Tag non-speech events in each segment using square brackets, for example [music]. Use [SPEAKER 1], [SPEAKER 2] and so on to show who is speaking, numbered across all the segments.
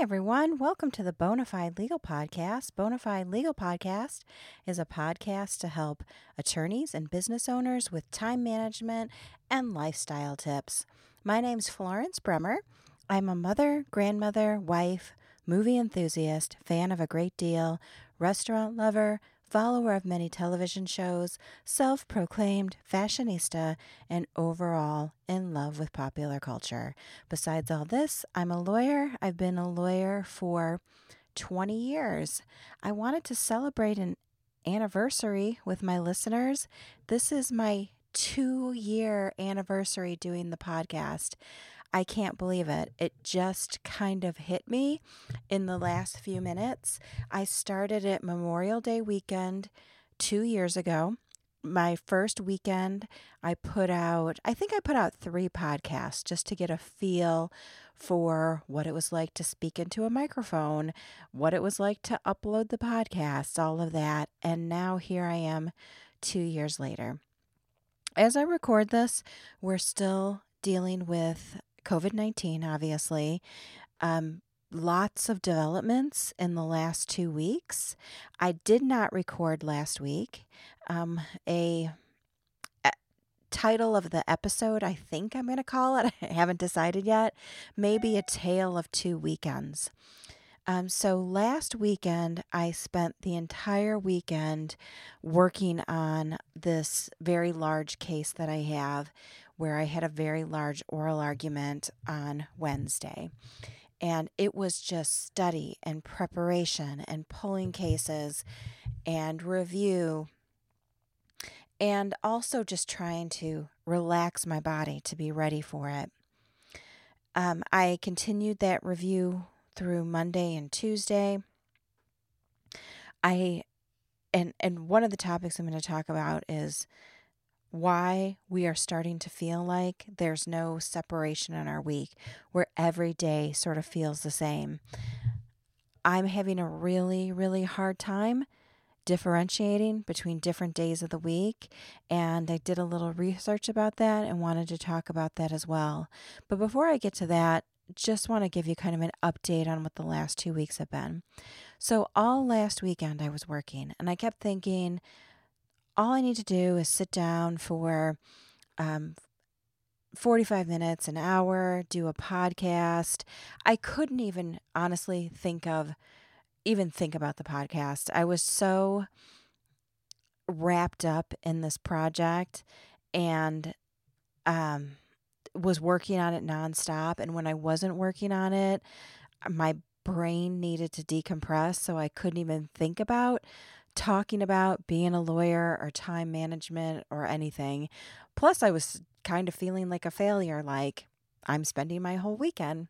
[SPEAKER 1] everyone. Welcome to the Bonafide Legal Podcast. Bonafide Legal Podcast is a podcast to help attorneys and business owners with time management and lifestyle tips. My name's Florence Bremer. I'm a mother, grandmother, wife, movie enthusiast, fan of a great deal, restaurant lover, follower of many television shows, self proclaimed fashionista, and overall in love with popular culture. Besides all this, I'm a lawyer. I've been a lawyer for 20 years. I wanted to celebrate an anniversary with my listeners. This is my two year anniversary doing the podcast. I can't believe it. It just kind of hit me in the last few minutes. I started it Memorial Day weekend two years ago. My first weekend, I put out, I think I put out three podcasts just to get a feel for what it was like to speak into a microphone, what it was like to upload the podcast, all of that. And now here I am two years later. As I record this, we're still dealing with COVID 19, obviously. Um, lots of developments in the last two weeks. I did not record last week. Um, a, a title of the episode, I think I'm going to call it, [laughs] I haven't decided yet, maybe a tale of two weekends. Um, so last weekend, I spent the entire weekend working on this very large case that I have where I had a very large oral argument on Wednesday. And it was just study and preparation and pulling cases and review and also just trying to relax my body to be ready for it. Um, I continued that review through Monday and Tuesday. I and and one of the topics I'm going to talk about is why we are starting to feel like there's no separation in our week, where every day sort of feels the same. I'm having a really, really hard time differentiating between different days of the week. And I did a little research about that and wanted to talk about that as well. But before I get to that, just want to give you kind of an update on what the last two weeks have been. So, all last weekend I was working and I kept thinking, all I need to do is sit down for um, 45 minutes, an hour, do a podcast. I couldn't even honestly think of, even think about the podcast. I was so wrapped up in this project and um, was working on it nonstop. And when I wasn't working on it, uh, my brain needed to decompress. So I couldn't even think about talking about being a lawyer or time management or anything. Plus, I was kind of feeling like a failure, like I'm spending my whole weekend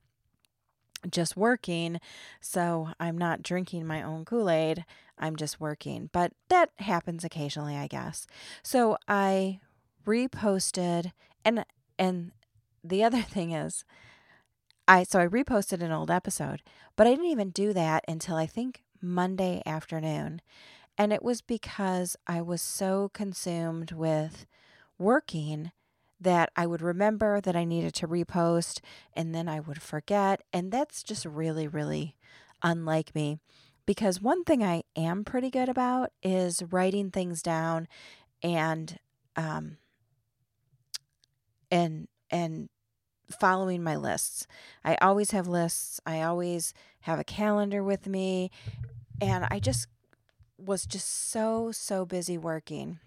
[SPEAKER 1] just working. So I'm not drinking my own Kool Aid. I'm just working. But that happens occasionally, I guess. So I reposted and and the other [laughs] thing is I so I reposted an old episode, but I didn't even do that until I think Monday afternoon. And it was because I was so consumed with working that I would remember that I needed to repost and then I would forget. And that's just really, really unlike me. Because one thing I am pretty good about is writing things down and, um, and, and following my lists. I always have lists. I always have a calendar with me. And I just was just so so busy working.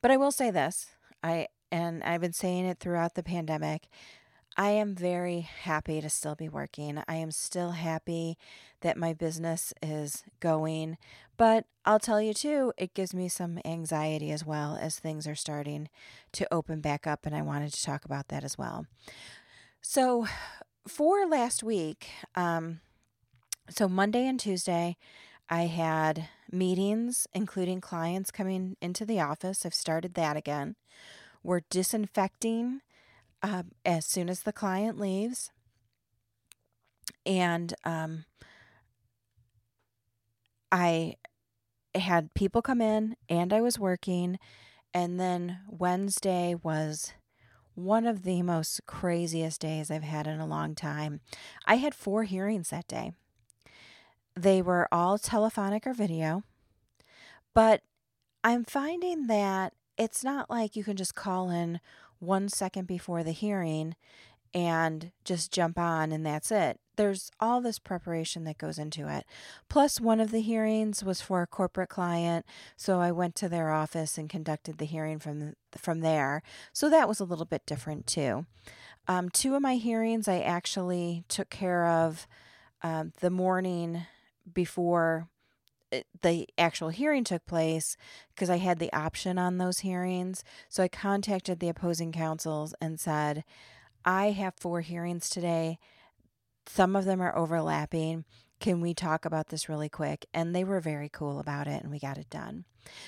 [SPEAKER 1] But I will say this, I and I've been saying it throughout the pandemic. I am very happy to still be working. I am still happy that my business is going. But I'll tell you too, it gives me some anxiety as well as things are starting to open back up. And I wanted to talk about that as well. So, for last week, um, so Monday and Tuesday, I had meetings, including clients coming into the office. I've started that again. We're disinfecting uh, as soon as the client leaves. And um, I had people come in and I was working. And then Wednesday was one of the most craziest days I've had in a long time. I had four hearings that day. They were all telephonic or video, but I'm finding that it's not like you can just call in one second before the hearing and just jump on and that's it. There's all this preparation that goes into it. Plus, one of the hearings was for a corporate client, so I went to their office and conducted the hearing from from there. So that was a little bit different too. Um, two of my hearings I actually took care of um, the morning before Eh, the actual hearing took place because I had the option on those hearings. So I contacted the opposing counsels and said, I have four hearings today. Some of them are overlapping. Can we talk about this really quick? And they were very cool about it and we got it done.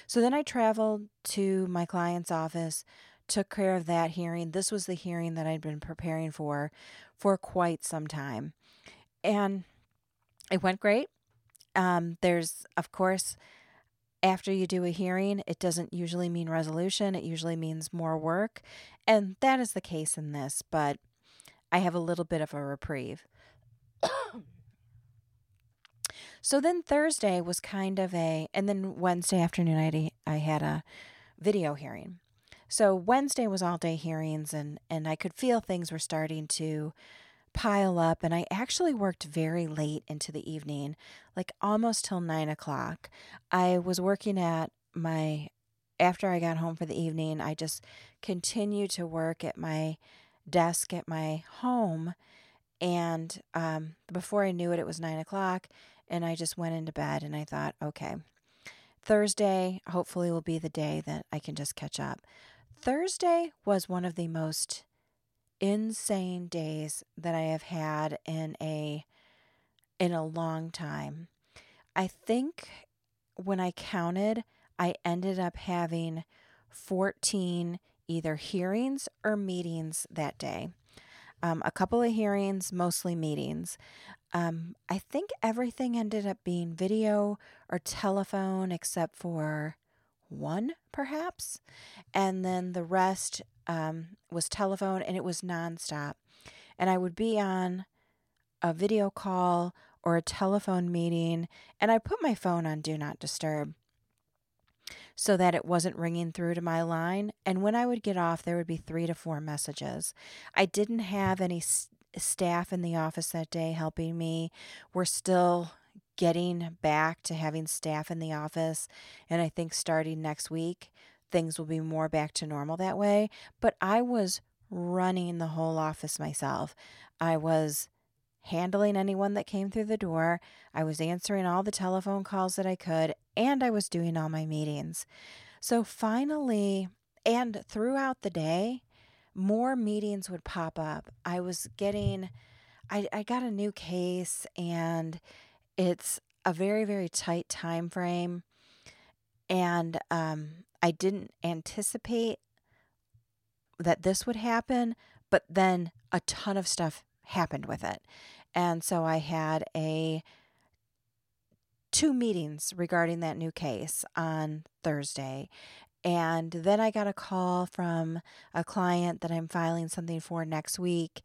[SPEAKER 1] So then I traveled to my client's office, took care of that hearing. This was the hearing that I'd been preparing for for quite some time. And it went great. Um, there's, of course, after you do a hearing, it doesn't usually mean resolution, it usually means more work. And that is the case in this, but I have a little bit of a reprieve. so then Thursday was kind of a, and then Wednesday afternoon, I I had a video hearing. So Wednesday was all day hearings, and, and I could feel things were starting to pile up, and I actually worked very late into the evening, like almost till nine o'clock. I was working at my, after I got home for the evening, I just continued to work at my desk at my home. And um, before I knew it, it was nine o'clock, and I just went into bed and I thought, okay, Thursday hopefully will be the day that I can just catch up. Thursday was one of the most insane days that I have had in a in a long time. I think when I counted, I ended up having 14 either hearings or meetings that day. Um, a couple of hearings, mostly meetings. Um, I think everything ended up being video or telephone except for one, perhaps. And then the rest um, was telephone and it was nonstop. And I would be on a video call or a telephone meeting, and I put my phone on Do Not Disturb so that it wasn't ringing through to my line. And when I would get off, there would be three to four messages. I didn't have any s- staff in the office that day helping me. We're still getting back to having staff in the office. And I think starting next week, things will be more back to normal that way. But I was running the whole office myself. I was handling anyone that came through the door. I was answering all the telephone calls that I could, and I was doing all my meetings. So finally, and throughout the day, more meetings would pop up. I was getting, I, I got a new case, and it's a very, very tight time frame. And um, I didn't anticipate that this would happen, but then a ton of stuff happened with it. And so I had a two meetings regarding that new case on Thursday. And then I got a call from a client that I'm filing something for next week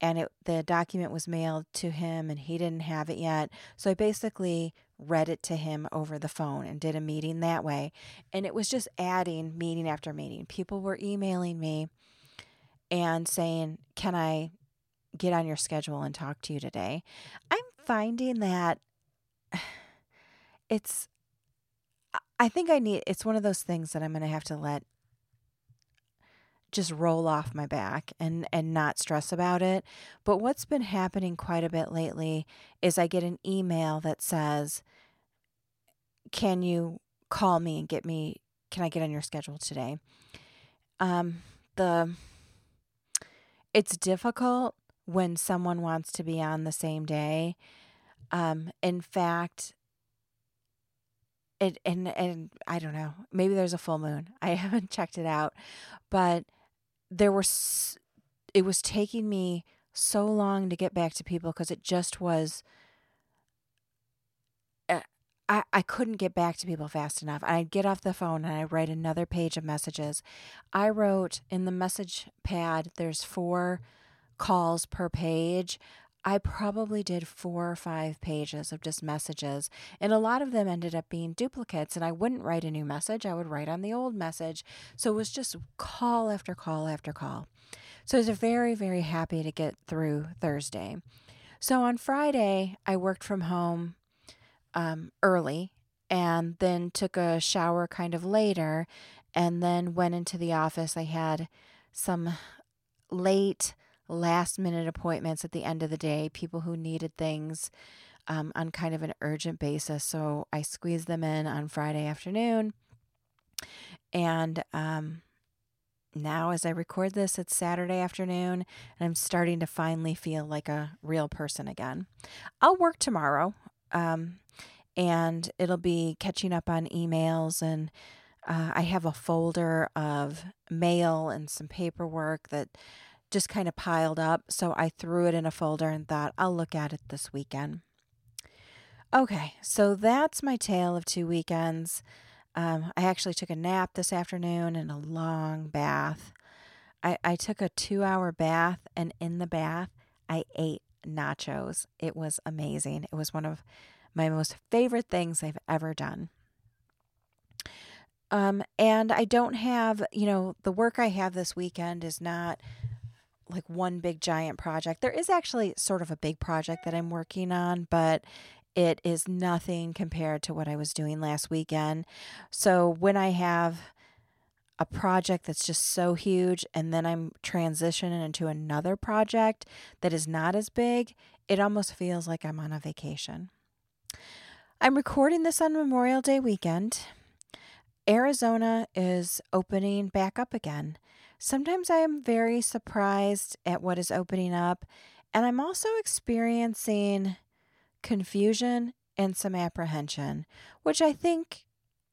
[SPEAKER 1] and it, the document was mailed to him and he didn't have it yet. So I basically read it to him over the phone and did a meeting that way. And it was just adding meeting after meeting. People were emailing me and saying, Can I get on your schedule and talk to you today? I'm finding that [sighs] it's, I think I need, it's one of those things that I'm going to have to let just roll off my back and and not stress about it. But what's been happening quite a bit lately is I get an email that says, "Can you call me and get me can I get on your schedule today?" Um the it's difficult when someone wants to be on the same day. Um in fact, it and and I don't know. Maybe there's a full moon. I [laughs] haven't checked it out, but there were it was taking me so long to get back to people because it just was uh, I, I couldn't get back to people fast enough. I'd get off the phone and I'd write another page of messages. I wrote in the message pad, there's four calls per page. I probably did four or five pages of just messages, and a lot of them ended up being duplicates. And I wouldn't write a new message, I would write on the old message. So it was just call after call after call. So I was very, very happy to get through Thursday. So on Friday, I worked from home um, early and then took a shower kind of later and then went into the office. I had some late last minute appointments at the end of the day, people who needed things um, on kind of an urgent basis. So I squeezed them in on Friday afternoon. And um, now, as I record this, it's Saturday afternoon, and I'm starting to finally feel like a real person again. I'll work tomorrow. Um, and it'll be catching up on emails and uh, I have a folder of mail and some paperwork that just kind of piled up. So I threw it in a folder and thought I'll look at it this weekend. Okay, so that's my tale of two weekends. Um, I actually took a nap this afternoon and a long bath. I, I took a two hour bath, and in the bath, I ate nachos. It was amazing. It was one of my most favorite things I've ever done. Um, and I don't have, you know, the work I have this weekend is not like one big giant project. There is actually sort of a big project that I'm working on, but it is nothing compared to what I was doing last weekend. So when I have a project that's just so huge and then I'm transitioning into another project that is not as big, it almost feels like I'm on a vacation. I'm recording this on Memorial Day weekend. Arizona is opening back up again. Sometimes I am very surprised at what is opening up, and I'm also experiencing confusion and some apprehension, which I think,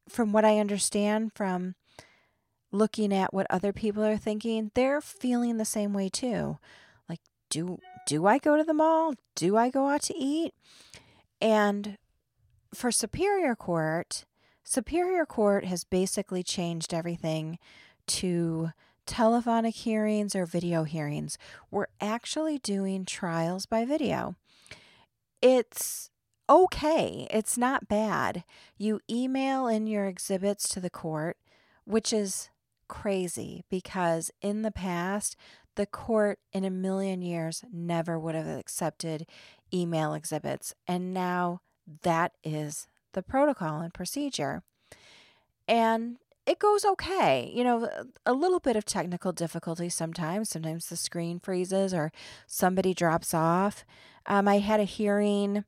[SPEAKER 1] from what I understand from looking at what other people are thinking, they're feeling the same way too. Like, do do I go to the mall? Do I go out to eat? And for Superior Court, Superior Court has basically changed everything to telephonic hearings or video hearings. We're actually doing trials by video. It's okay, it's not bad. You email in your exhibits to the court, which is crazy because in the past, the court in a million years never would have accepted email exhibits. And now that is the protocol and procedure. And it goes okay. You know, a little bit of technical difficulty sometimes. Sometimes the screen freezes or somebody drops off. Um, I had a hearing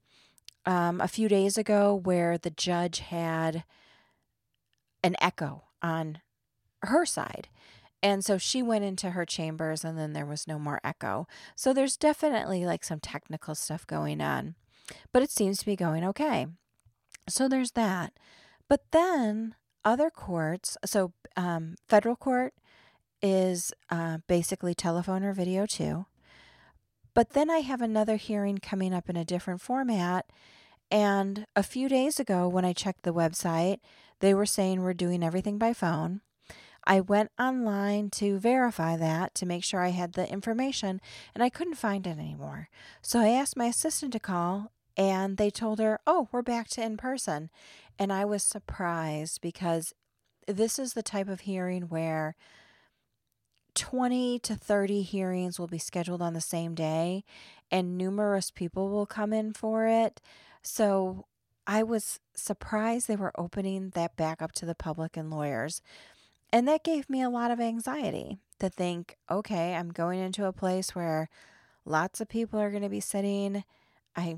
[SPEAKER 1] um, a few days ago where the judge had an echo on her side. And so she went into her chambers and then there was no more echo. So there's definitely like some technical stuff going on but it seems to be going okay. So there's that. But then other courts, so um, federal court is uh, basically telephone or video too. But then I have another hearing coming up in a different format. And a few days ago, when I checked the website, they were saying we're doing everything by phone. I went online to verify that to make sure I had the information, and I couldn't find it anymore. So I asked my assistant to call, and they told her, Oh, we're back to in person. And I was surprised because this is the type of hearing where 20 to 30 hearings will be scheduled on the same day, and numerous people will come in for it. So I was surprised they were opening that back up to the public and lawyers. And that gave me a lot of anxiety to think, okay, I'm going into a place where lots of people are going to be sitting. I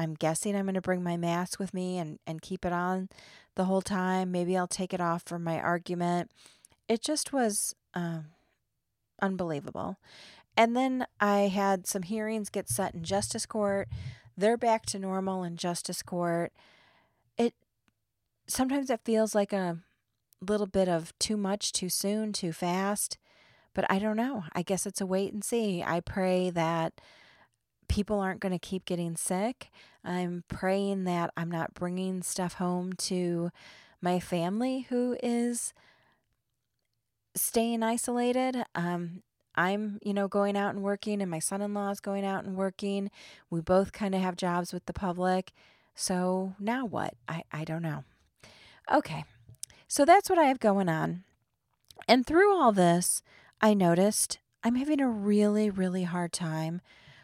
[SPEAKER 1] I'm guessing I'm going to bring my mask with me and, and keep it on the whole time. Maybe I'll take it off for my argument. It just was um, unbelievable. And then I had some hearings get set in justice court. They're back to normal in justice court. It sometimes it feels like a little bit of too much, too soon, too fast. But I don't know. I guess it's a wait and see. I pray that people aren't going to keep getting sick. I'm praying that I'm not bringing stuff home to my family who is staying isolated. Um, I'm, you know, going out and working, and my son in law is going out and working. We both kind of have jobs with the public. So now what? I, I don't know. Okay. So that's what I have going on. And through all this, I noticed I'm having a really, really hard time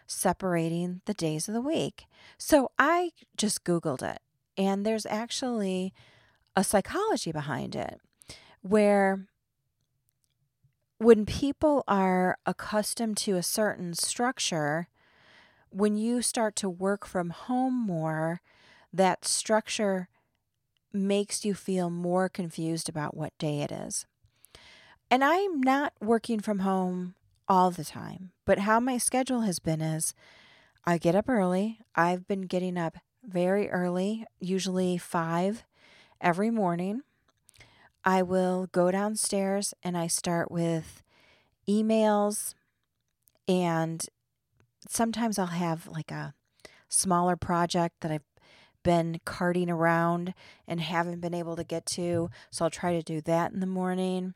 [SPEAKER 1] separating the days of the week. So I just Googled it, and there's actually a psychology behind it where when people are accustomed to a certain structure, when you start to work from home more, that structure makes you feel more confused about what day it is. And I'm not working from home all the time, but how my schedule has been is I get up early. I've been getting up very early, usually 5 every morning. I will go downstairs and I start with emails and sometimes I'll have like a smaller project that I've been carting around and haven't been able to get to. So I'll try to do that in the morning.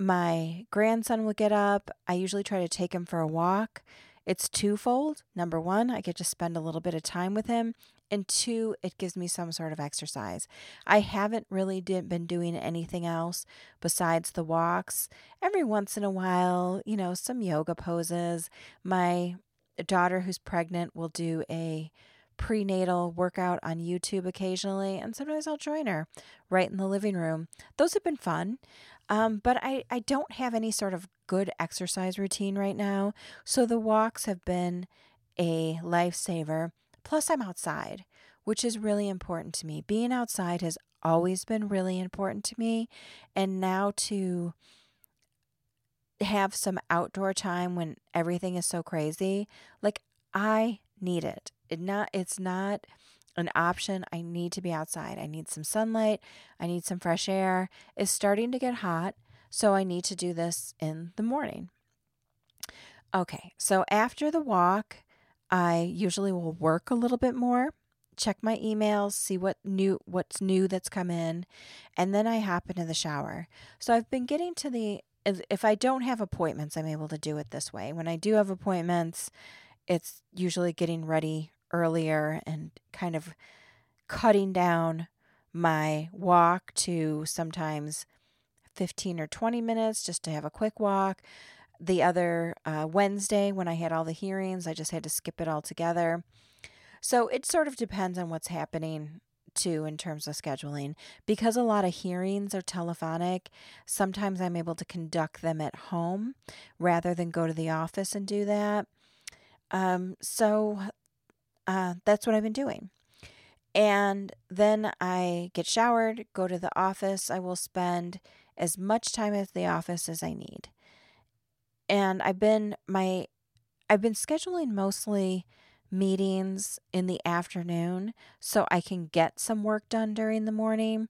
[SPEAKER 1] My grandson will get up. I usually try to take him for a walk. It's twofold. Number one, I get to spend a little bit of time with him and two, it gives me some sort of exercise. I haven't really did, been doing anything else besides the walks. Every once in a while, you know, some yoga poses. My daughter, who's pregnant, will do a prenatal workout on YouTube occasionally, and sometimes I'll join her right in the living room. Those have been fun. Um, but I, I don't have any sort of good exercise routine right now. So the walks have been a lifesaver. Plus, I'm outside, which is really important to me. Being outside has always been really important to me. And now to have some outdoor time when everything is so crazy, like I need it. It not it's not an option. I need to be outside. I need some sunlight. I need some fresh air. It's starting to get hot, so I need to do this in the morning. Okay, so after the walk, I usually will work a little bit more, check my emails, see what new what's new that's come in, and then I hop into the shower. So I've been getting to the if I don't have appointments, I'm able to do it this way. When I do have appointments, it's usually getting ready earlier and kind of cutting down my walk to sometimes 15 or 20 minutes just to have a quick walk the other uh, Wednesday when I had all the hearings, I just had to skip it all together. So it sort of depends on what's happening too in terms of scheduling. Because a lot of hearings are telephonic, sometimes I'm able to conduct them at home rather than go to the office and do that. Um, so uh, that's what I've been doing. And then I get showered, go to the office. I will spend as much time at the office as I need and I've been my I've been scheduling mostly meetings in the afternoon so I can get some work done during the morning,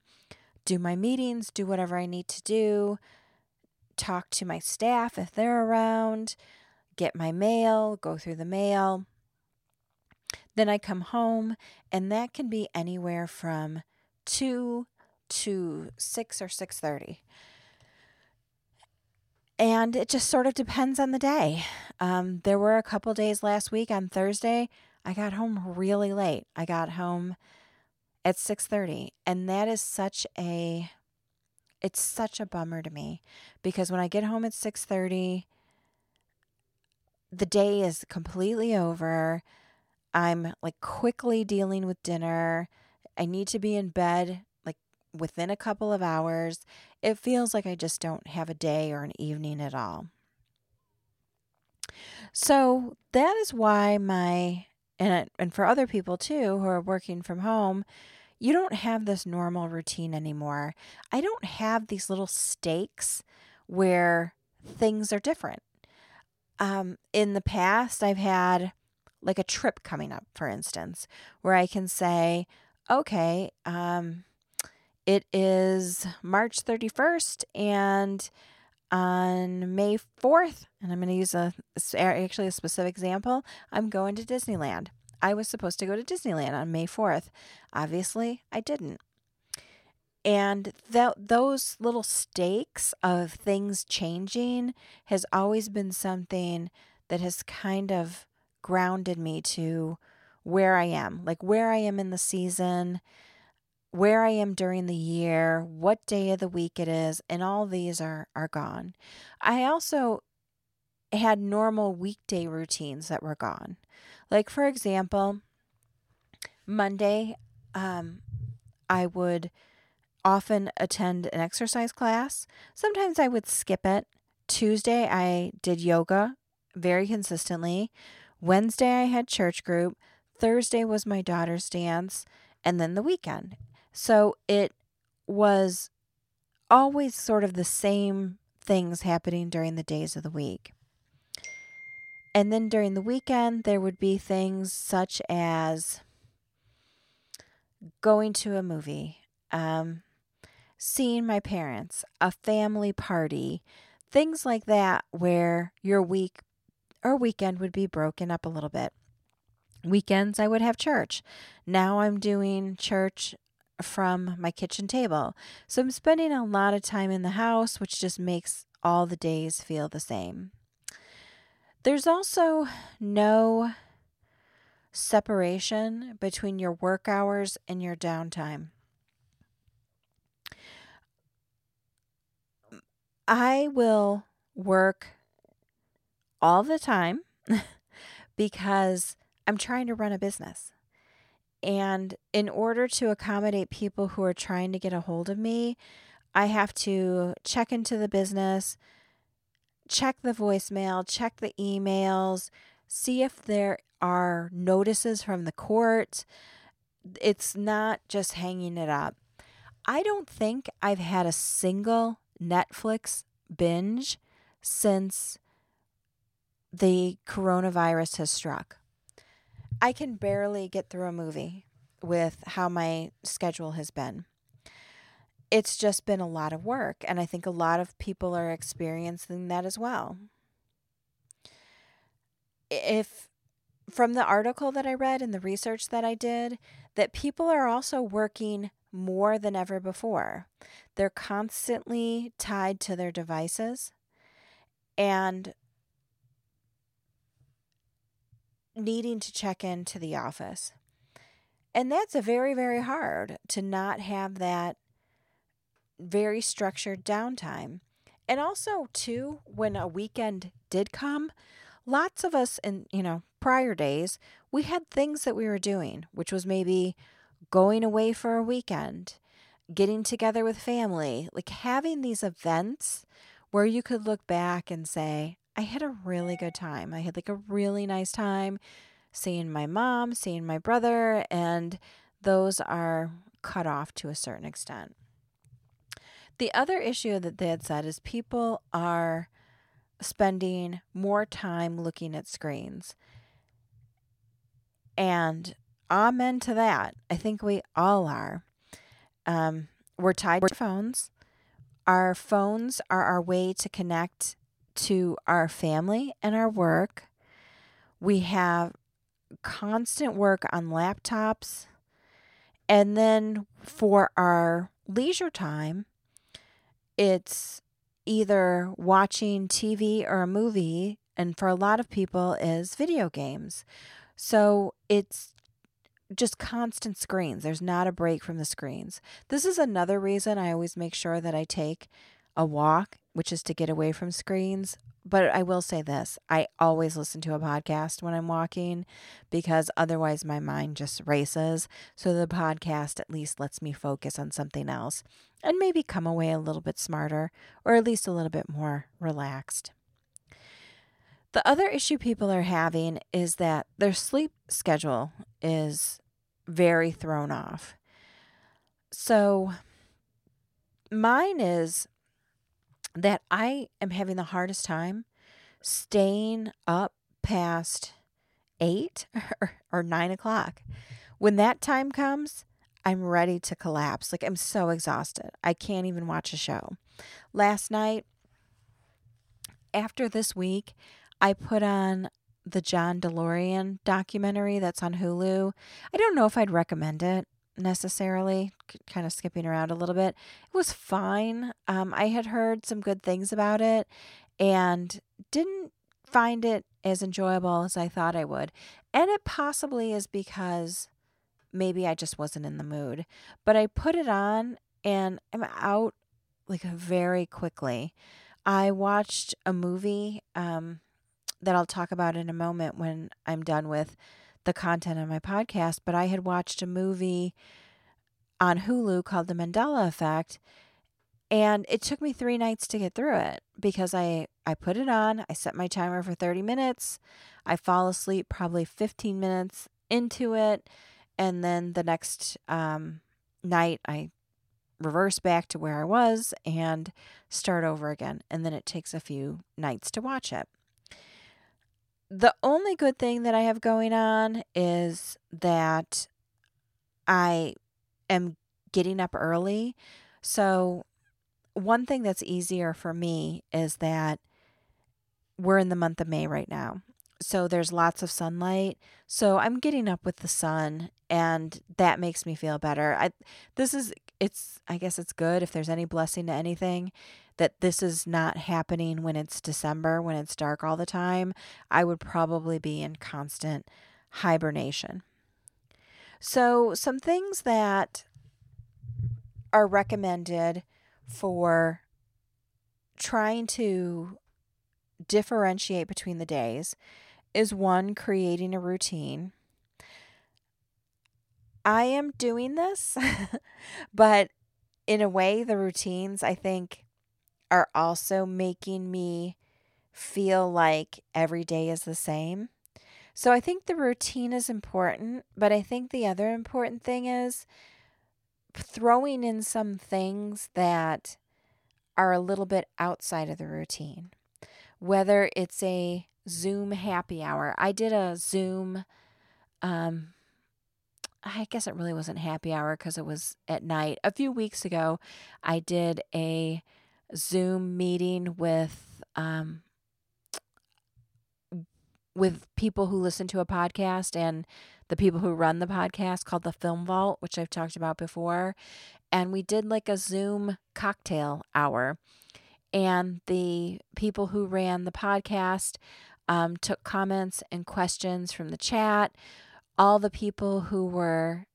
[SPEAKER 1] do my meetings, do whatever I need to do, talk to my staff if they're around, get my mail, go through the mail. Then I come home and that can be anywhere from 2 to 6 or 6:30 and it just sort of depends on the day. Um, there were a couple days last week on Thursday. I got home really late. I got home at 6:30 and that is such a it's such a bummer to me because when I get home at 6:30 the day is completely over. I'm like quickly dealing with dinner. I need to be in bed like within a couple of hours, it feels like I just don't have a day or an evening at all. So that is why my and and for other people too who are working from home, you don't have this normal routine anymore. I don't have these little stakes where things are different. Um, in the past, I've had like a trip coming up, for instance, where I can say, okay, um, it is March 31st, and on May 4th, and I'm going to use a actually a specific example. I'm going to Disneyland. I was supposed to go to Disneyland on May 4th. Obviously, I didn't. And that those little stakes of things changing has always been something that has kind of grounded me to where I am, like where I am in the season, where I am during the year, what day of the week it is, and all these are are gone. I also had normal weekday routines that were gone. Like for example, Monday um I would often attend an exercise class. Sometimes I would skip it. Tuesday I did yoga very consistently. Wednesday I had church group. Thursday was my daughter's dance and then the weekend. So it was always sort of the same things happening during the days of the week. And then during the weekend, there would be things such as going to a movie, um, seeing my parents, a family party, things like that, where your week or weekend would be broken up a little bit. Weekends, I would have church. Now I'm doing church from my kitchen table. So I'm spending a lot of time in the house, which just makes all the days feel the same. There's also no separation between your work hours and your downtime. I will work all the time [laughs] because I'm trying to run a business. And in order to accommodate people who are trying to get a hold of me, I have to check into the business, check the voicemail, check the emails, see if there are notices from the court. It's not just hanging it up. I don't think I've had a single Netflix binge since the coronavirus has struck. I can barely get through a movie with how my schedule has been. It's just been a lot of work, and I think a lot of people are experiencing that as well. If from the article that I read and the research that I did, that people are also working more than ever before. They're constantly tied to their devices and needing to check into the office. And that's a very, very hard to not have that very structured downtime. And also, too, when a weekend did come, lots of us in, you know, prior days, we had things that we were doing, which was maybe going away for a weekend, getting together with family, like having these events where you could look back and say, I had a really good time. I had like a really nice time seeing my mom, seeing my brother, and those are cut off to a certain extent. The other issue that they had said is people are spending more time looking at screens. And amen to that. I think we all are. Um, we're tied to phones. Our phones are our way to connect to our family and our work. We have constant work on laptops. And then for our leisure time, it's either watching TV or a movie, and for a lot of people, is video games. So it's just constant screens. There's not a break from the screens. This is another reason I always make sure that I take a walk, which is to get away from screens. But I will say this I always listen to a podcast when I'm walking because otherwise my mind just races. So the podcast at least lets me focus on something else and maybe come away a little bit smarter or at least a little bit more relaxed. The other issue people are having is that their sleep schedule is very thrown off. So mine is that I am having the hardest time staying up past eight [laughs] or, or nine o'clock. When that time comes, I'm ready to collapse. Like I'm so exhausted. I can't even watch a show. Last night, after this week, I put on the John DeLorean documentary that's on Hulu. I don't know if I'd recommend it necessarily, kind of skipping around a little bit. It was fine. Um, I had heard some good things about it and didn't find it as enjoyable as I thought I would. And it possibly is because maybe I just wasn't in the mood. But I put it on and I'm out like very quickly. I watched a movie um, that I'll talk about in a moment when I'm done with the content of my podcast, but I had watched a movie on Hulu called The Mandela Effect. And it took me three nights to get through it because I, I put it on, I set my timer for 30 minutes, I fall asleep probably 15 minutes into it, and then the next um, night I reverse back to where I was and start over again. And then it takes a few nights to watch it. The only good thing that I have going on is that I am getting up early. So, one thing that's easier for me is that we're in the month of May right now. So, there's lots of sunlight. So, I'm getting up with the sun and that makes me feel better. I this is it's I guess it's good if there's any blessing to anything that this is not happening when it's December, when it's dark all the time, I would probably be in constant hibernation. So, some things that are recommended for trying to differentiate between the days is one, creating a routine. I am doing this, [laughs] but in a way, the routines I think are also making me feel like every day is the same. So I think the routine is important, but I think the other important thing is throwing in some things that are a little bit outside of the routine. Whether it's a Zoom happy hour. I did a Zoom um I guess it really wasn't happy hour because it was at night. A few weeks ago, I did a Zoom meeting with um, with people who listen to a podcast and the people who run the podcast called the Film Vault, which I've talked about before. And we did like a Zoom cocktail hour. And the people who ran the podcast um, took comments and questions from the chat. All the people who were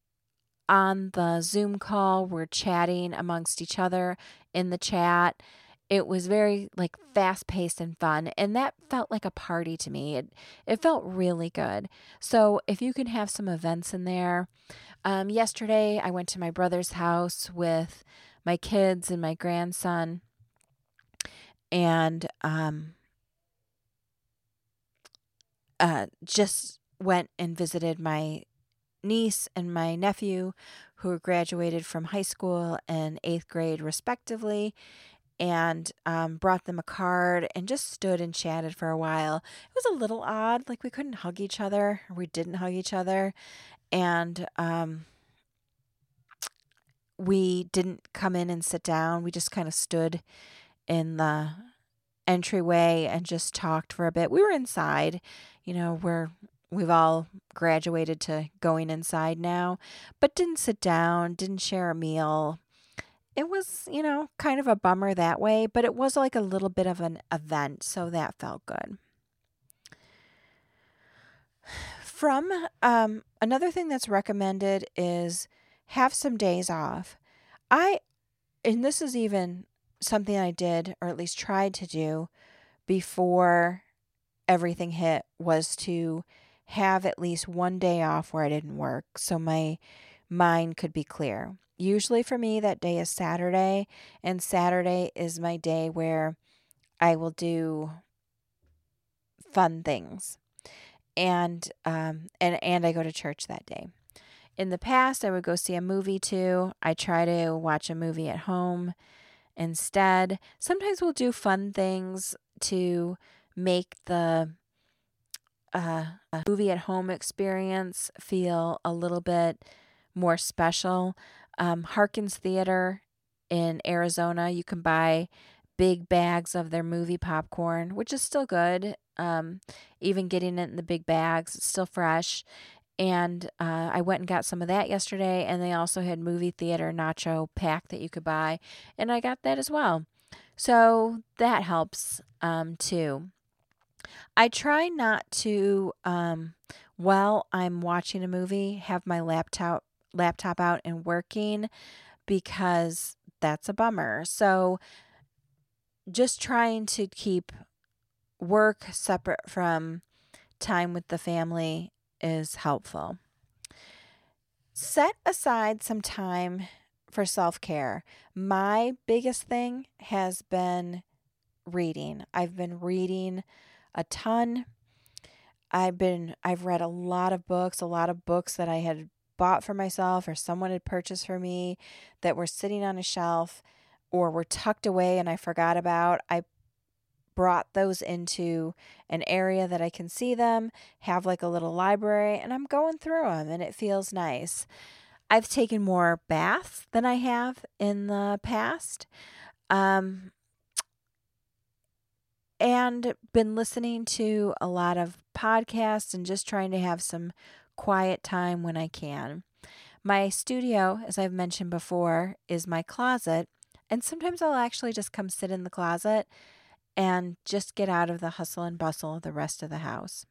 [SPEAKER 1] on the Zoom call we were chatting amongst each other in the chat. It was very like fast paced and fun, and that felt like a party to me. It it felt really good. So if you can have some events in there, um, yesterday I went to my brother's house with my kids and my grandson, and um, uh, just went and visited my niece and my nephew who graduated from high school and eighth grade respectively and um, brought them a card and just stood and chatted for a while. It was a little odd, like we couldn't hug each other, we didn't hug each other, and um, we didn't come in and sit down. We just kind of stood in the entryway and just talked for a bit. We were inside, you know, we're we've all graduated to going inside now, but didn't sit down, didn't share a meal. It was, you know, kind of a bummer that way, but it was like a little bit of an event, so that felt good. [sighs] From um, another thing that's recommended is have some days off. I, and this is even something I did, or at least tried to do before everything hit, was to have at least one day off where I didn't work so my mind could be clear. Usually for me, that day is Saturday, and Saturday is my day where I will do fun things. And um and and I go to church that day. In the past, I would go see a movie too. I try to watch a movie at home instead. Sometimes we'll do fun things to make the uh, a movie at home experience feel a little bit more special. Um, Harkins Theater in Arizona, you can buy big bags of their movie popcorn, which is still good. Um, even getting it in the big bags, it's still fresh. And uh, I went and got some of that yesterday, and they also had movie theater nacho pack that you could buy, and I got that as well. So that helps um, too. I try not to, um, while I'm watching a movie, have my laptop laptop out and working because that's a bummer. So just trying to keep work separate from time with the family is helpful. Set aside some time for self care. My biggest thing has been reading. I've been reading a ton. I've been I've read a lot of books, a lot of books that I had bought for myself or someone had purchased for me that were sitting on a shelf or were tucked away and I forgot about. I brought those into an area that I can see them, have like a little library, and I'm going through them and it feels nice. I've taken more baths than I have in the past. Um, and been listening to a lot of podcasts and just trying to have some quiet time when I can. My studio, as I've mentioned before, is my closet, and sometimes I'll actually just come sit in the closet and just get out of the hustle and bustle of the rest of the house.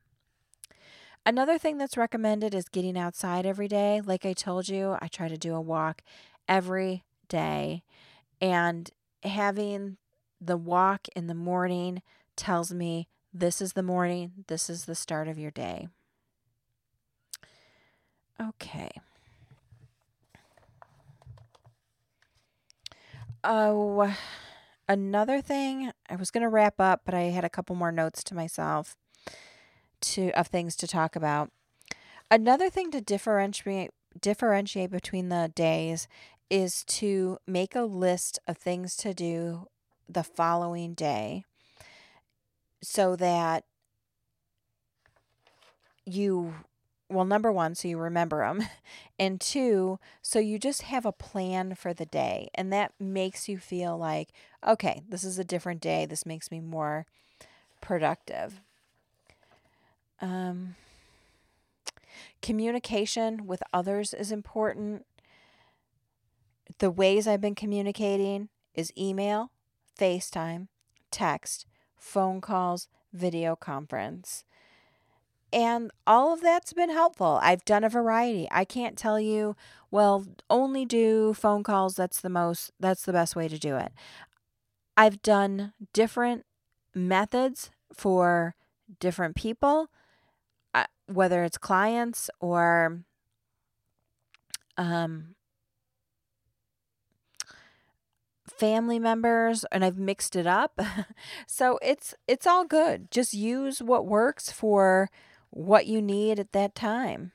[SPEAKER 1] Another thing that's recommended is getting outside every day. Like I told you, I try to do a walk every day, and having the walk in the morning tells me this is the morning, this is the start of your day. Okay. Oh, another thing, I was going to wrap up, but I had a couple more notes to myself to of things to talk about. Another thing to differentiate differentiate between the days is to make a list of things to do the following day so that you well number 1 so you remember them [laughs] and two so you just have a plan for the day and that makes you feel like okay this is a different day this makes me more productive. Um communication with others is important. The ways I've been communicating is email, FaceTime, text, phone calls, video conference. And all of that's been helpful. I've done a variety. I can't tell you, well, only do phone calls. That's the most, that's the best way to do it. I've done different methods for different people, uh, whether it's clients or um, family members and I've mixed it up. [laughs] so it's it's all good. Just use what works for what you need at that time.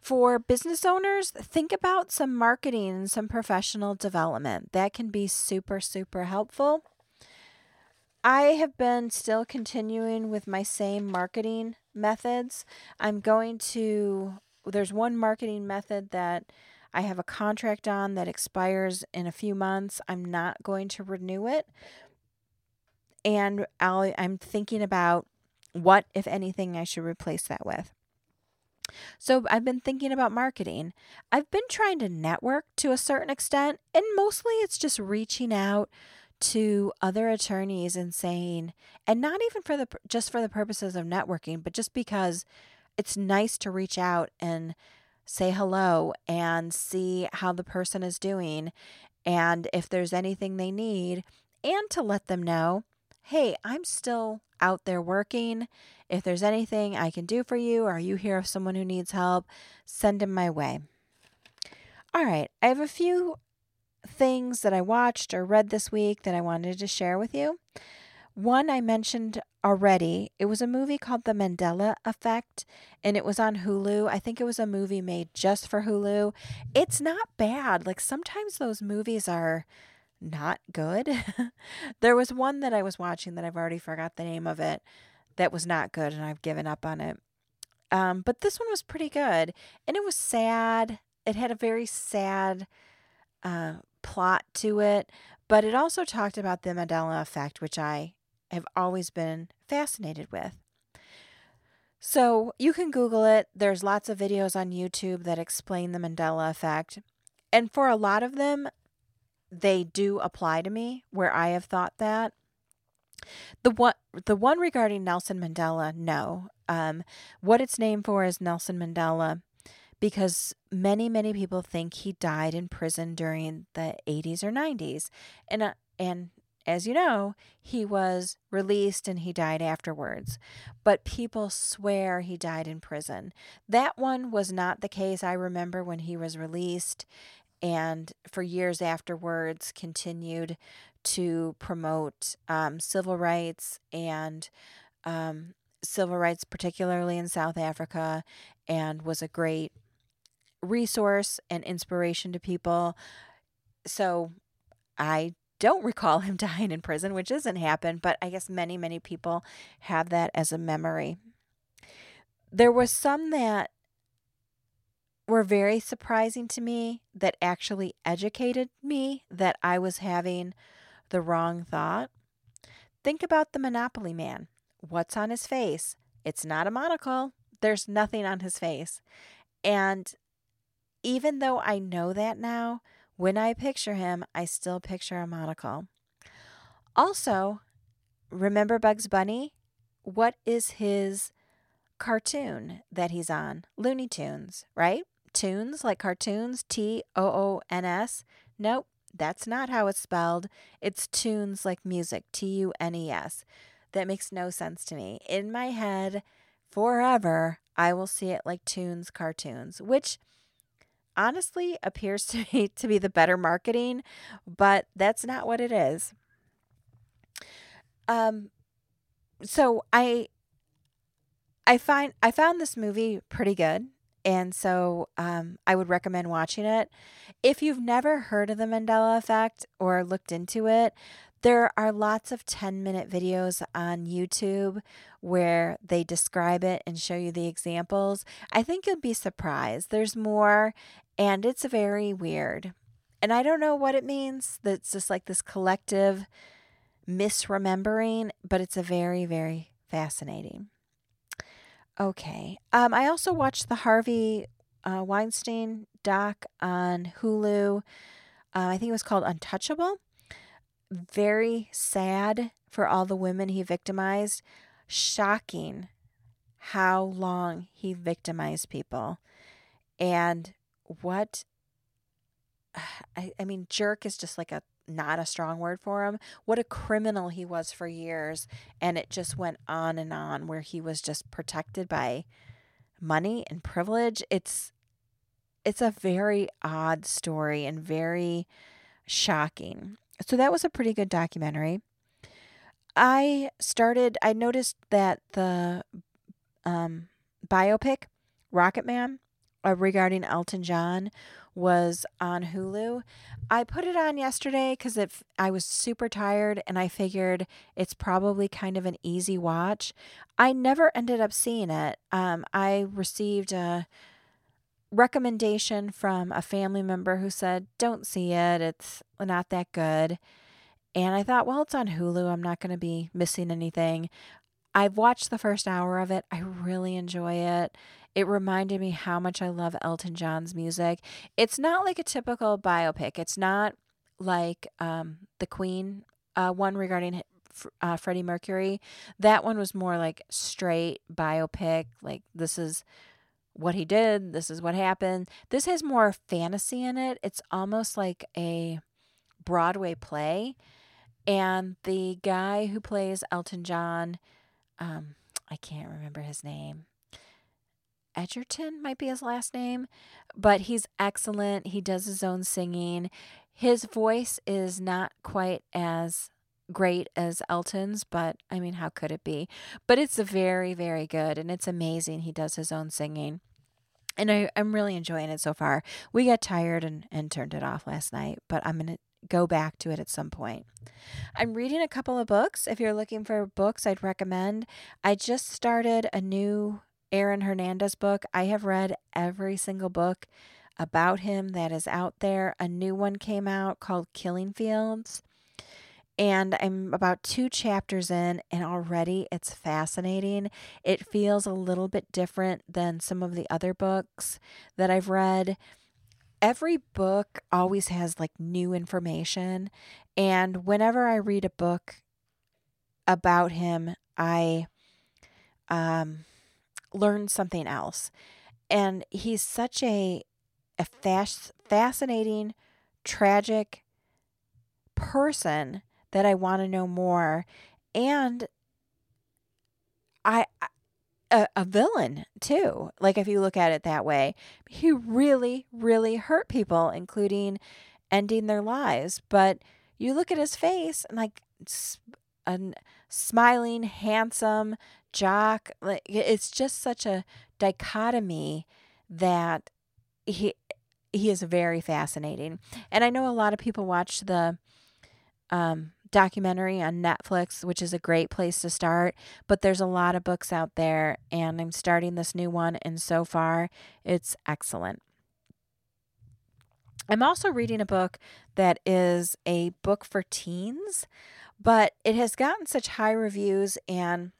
[SPEAKER 1] For business owners, think about some marketing and some professional development. That can be super super helpful. I have been still continuing with my same marketing methods. I'm going to there's one marketing method that I have a contract on that expires in a few months. I'm not going to renew it. And i am thinking about what, if anything, I should replace that with. So I've been thinking about marketing. I've been trying to network to a certain extent, and mostly it's just reaching out to other attorneys and saying, and not even for the just for the purposes of networking, but just because it's nice to reach out and say hello and see how the person is doing and if there's anything they need, and to let them know hey, I'm still out there working. If there's anything I can do for you, or you hear of someone who needs help, send them my way. All right, I have a few things that I watched or read this week that I wanted to share with you. One I mentioned already. It was a movie called The Mandela Effect, and it was on Hulu. I think it was a movie made just for Hulu. It's not bad. Like sometimes those movies are not good. [laughs] there was one that I was watching that I've already forgot the name of it that was not good, and I've given up on it. Um, but this one was pretty good, and it was sad. It had a very sad uh, plot to it, But it also talked about the Mandela effect, which I have always been fascinated with. So you can Google it. There's lots of videos on YouTube that explain the Mandela effect. And for a lot of them, they do apply to me where I have thought that. The one, the one regarding Nelson Mandela, no. Um, what it's named for is Nelson Mandela because many, many people think he died in prison during the 80s or 90s. And, uh, and as you know, he was released and he died afterwards. But people swear he died in prison. That one was not the case. I remember when he was released and for years afterwards continued to promote um, civil rights and um, civil rights, particularly in South Africa, and was a great resource and inspiration to people. So I don't recall him [laughs] dying in prison, which doesn't happen, but I guess many, many people have that as a memory. There was some that were very surprising to me that actually educated me that I was having the wrong thought. Think about the Monopoly man. What's on his face? It's not a monocle. There's nothing on his face. And even though I know that now, when I picture him, I still picture a monocle. Also, remember Bugs Bunny? What is his cartoon that he's on? Looney Tunes, right? Tunes like cartoons, T O O N S. Nope, that's not how it's spelled. It's tunes like music, T U N E S. That makes no sense to me. In my head, forever, I will see it like tunes, cartoons, which honestly appears to me to be the better marketing, but that's not what it is. Um so I I find I found this movie pretty good. And so um, I would recommend watching it. If you've never heard of the Mandela Effect or looked into it, there are lots of 10 minute videos on YouTube where they describe it and show you the examples. I think you'll be surprised. There's more, and it's very weird. And I don't know what it means. That's just like this collective misremembering, but it's a very, very fascinating. Okay. Um, I also watched the Harvey uh, Weinstein doc on Hulu. Uh, I think it was called Untouchable. Very sad for all the women he victimized. Shocking how long he victimized people. And what [sighs] I, I mean, jerk is just like a not a strong word for him. What a criminal he was for years. And it just went on and on where he was just protected by money and privilege. It's it's a very odd story and very shocking. So that was a pretty good documentary. I started I noticed that the um biopic Rocketman uh, regarding Elton John was on Hulu. I put it on yesterday because I was super tired and I figured it's probably kind of an easy watch. I never ended up seeing it. Um, I received a recommendation from a family member who said, "Don't see it. It's not that good." And I thought, well, it's on Hulu. I'm not going to be missing anything. I've watched the first hour of it. I really enjoy it. It reminded me how much I love Elton John's music. It's not like a typical biopic. It's not like um, the Queen uh, one regarding uh, Freddie Mercury. That one was more like straight biopic. Like this is what he did. This is what happened. This has more fantasy in it. It's almost like a Broadway play. And the guy who plays Elton John, um, I can't remember his name. Egerton might be his last name, but he's excellent. He does his own singing. His voice is not quite as great as Elton's, but I mean, how could it be? But it's very, very good and it's amazing. He does his own singing. And I, I'm really enjoying it so far. We got tired and, and turned it off last night, but I'm going to go back to it at some point. I'm reading a couple of books. If you're looking for books, I'd recommend. I just started a new Aaron Hernandez book. I have read every single book about him that is out there. A new one came out called Killing Fields. And I'm about two chapters in, and already it's fascinating. It feels a little bit different than some of the other books that I've read. Every book always has like new information. And whenever I read a book about him, I um, learn something else. And he's such a, a fas- fascinating, tragic person that I want to know more. And I, a, a villain too. Like if you look at it that way, he really, really hurt people, including ending their lives. But you look at his face and like a smiling, handsome jock. Like it's just such a dichotomy that he he is very fascinating. And I know a lot of people watch the um documentary on Netflix, which is a great place to start. But there's a lot of books out there, and I'm starting this new one, and so far it's excellent. I'm also reading a book that is a book for teens, but it has gotten such high reviews, and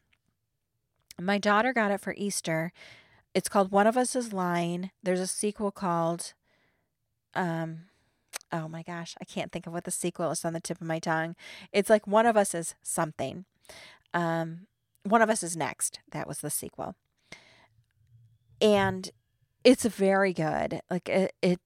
[SPEAKER 1] my daughter got it for Easter. It's called One of Us is Lying. There's a sequel called um oh my gosh, I can't think of what the sequel is on the tip of my tongue. It's like one of us is something. Um, one of us is next. That was the sequel. And it's very good. Like it, it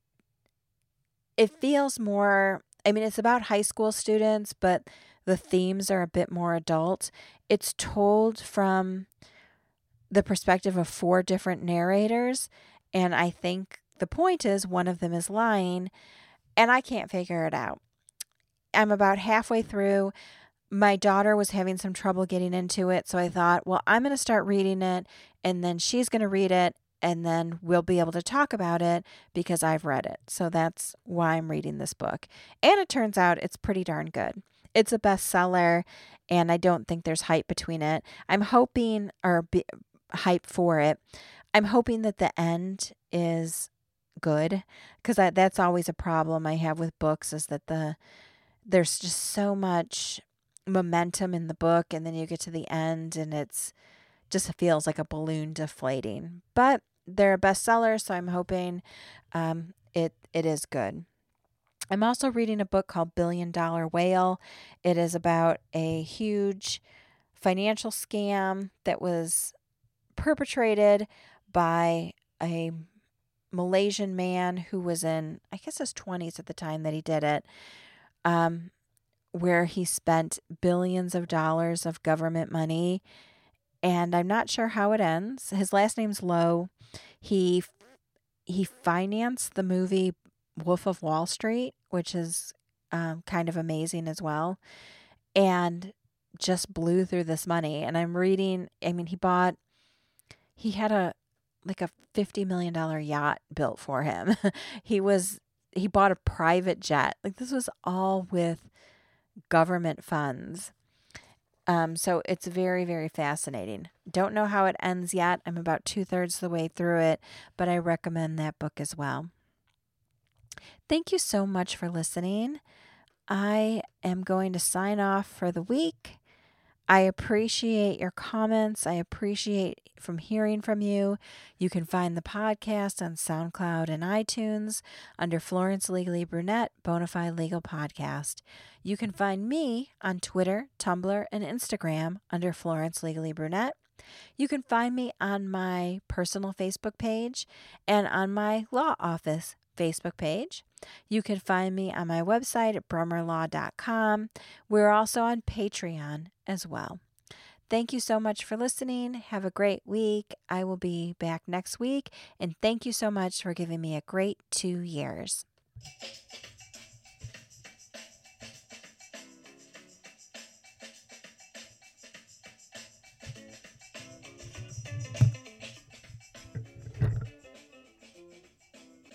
[SPEAKER 1] it feels more I mean it's about high school students, but the themes are a bit more adult. It's told from the perspective of four different narrators, and I think the point is one of them is lying and I can't figure it out. I'm about halfway through. My daughter was having some trouble getting into it, so I thought, well, I'm going to start reading it, and then she's going to read it, and then we'll be able to talk about it because I've read it. So that's why I'm reading this book. And it turns out it's pretty darn good. It's a bestseller, and I don't think there's hype between it. I'm hoping, or be, hype for it. I'm hoping that the end is good because that's always a problem I have with books is that the there's just so much momentum in the book and then you get to the end and it's just feels like a balloon deflating. But they're a bestseller, so I'm hoping um, it it is good. I'm also reading a book called Billion Dollar Whale. It is about a huge financial scam that was perpetrated by a Malaysian man who was in, I guess, his 20s at the time that he did it, um, where he spent billions of dollars of government money. And I'm not sure how it ends. His last name's Low. He he financed the movie Wolf of Wall Street, which is um, kind of amazing as well, and just blew through this money. And I'm reading. I mean, he bought. He had a like a $50 million yacht built for him. [laughs] he was he bought a private jet. Like this was all with government funds. Um, so it's very, very fascinating. Don't know how it ends yet. I'm about two thirds the way through it, but I recommend that book as well. Thank you so much for listening. I am going to sign off for the week. I appreciate your comments. I appreciate from hearing from you. You can find the podcast on SoundCloud and iTunes under Florence Legally Brunette Bonafide Legal Podcast. You can find me on Twitter, Tumblr, and Instagram under Florence Legally Brunette. You can find me on my personal Facebook page and on my law office Facebook page. You can find me on my website at brummerlaw.com. We're also on Patreon as well. Thank you so much for listening. Have a great week. I will be back next week. And thank you so much for giving me a great two years.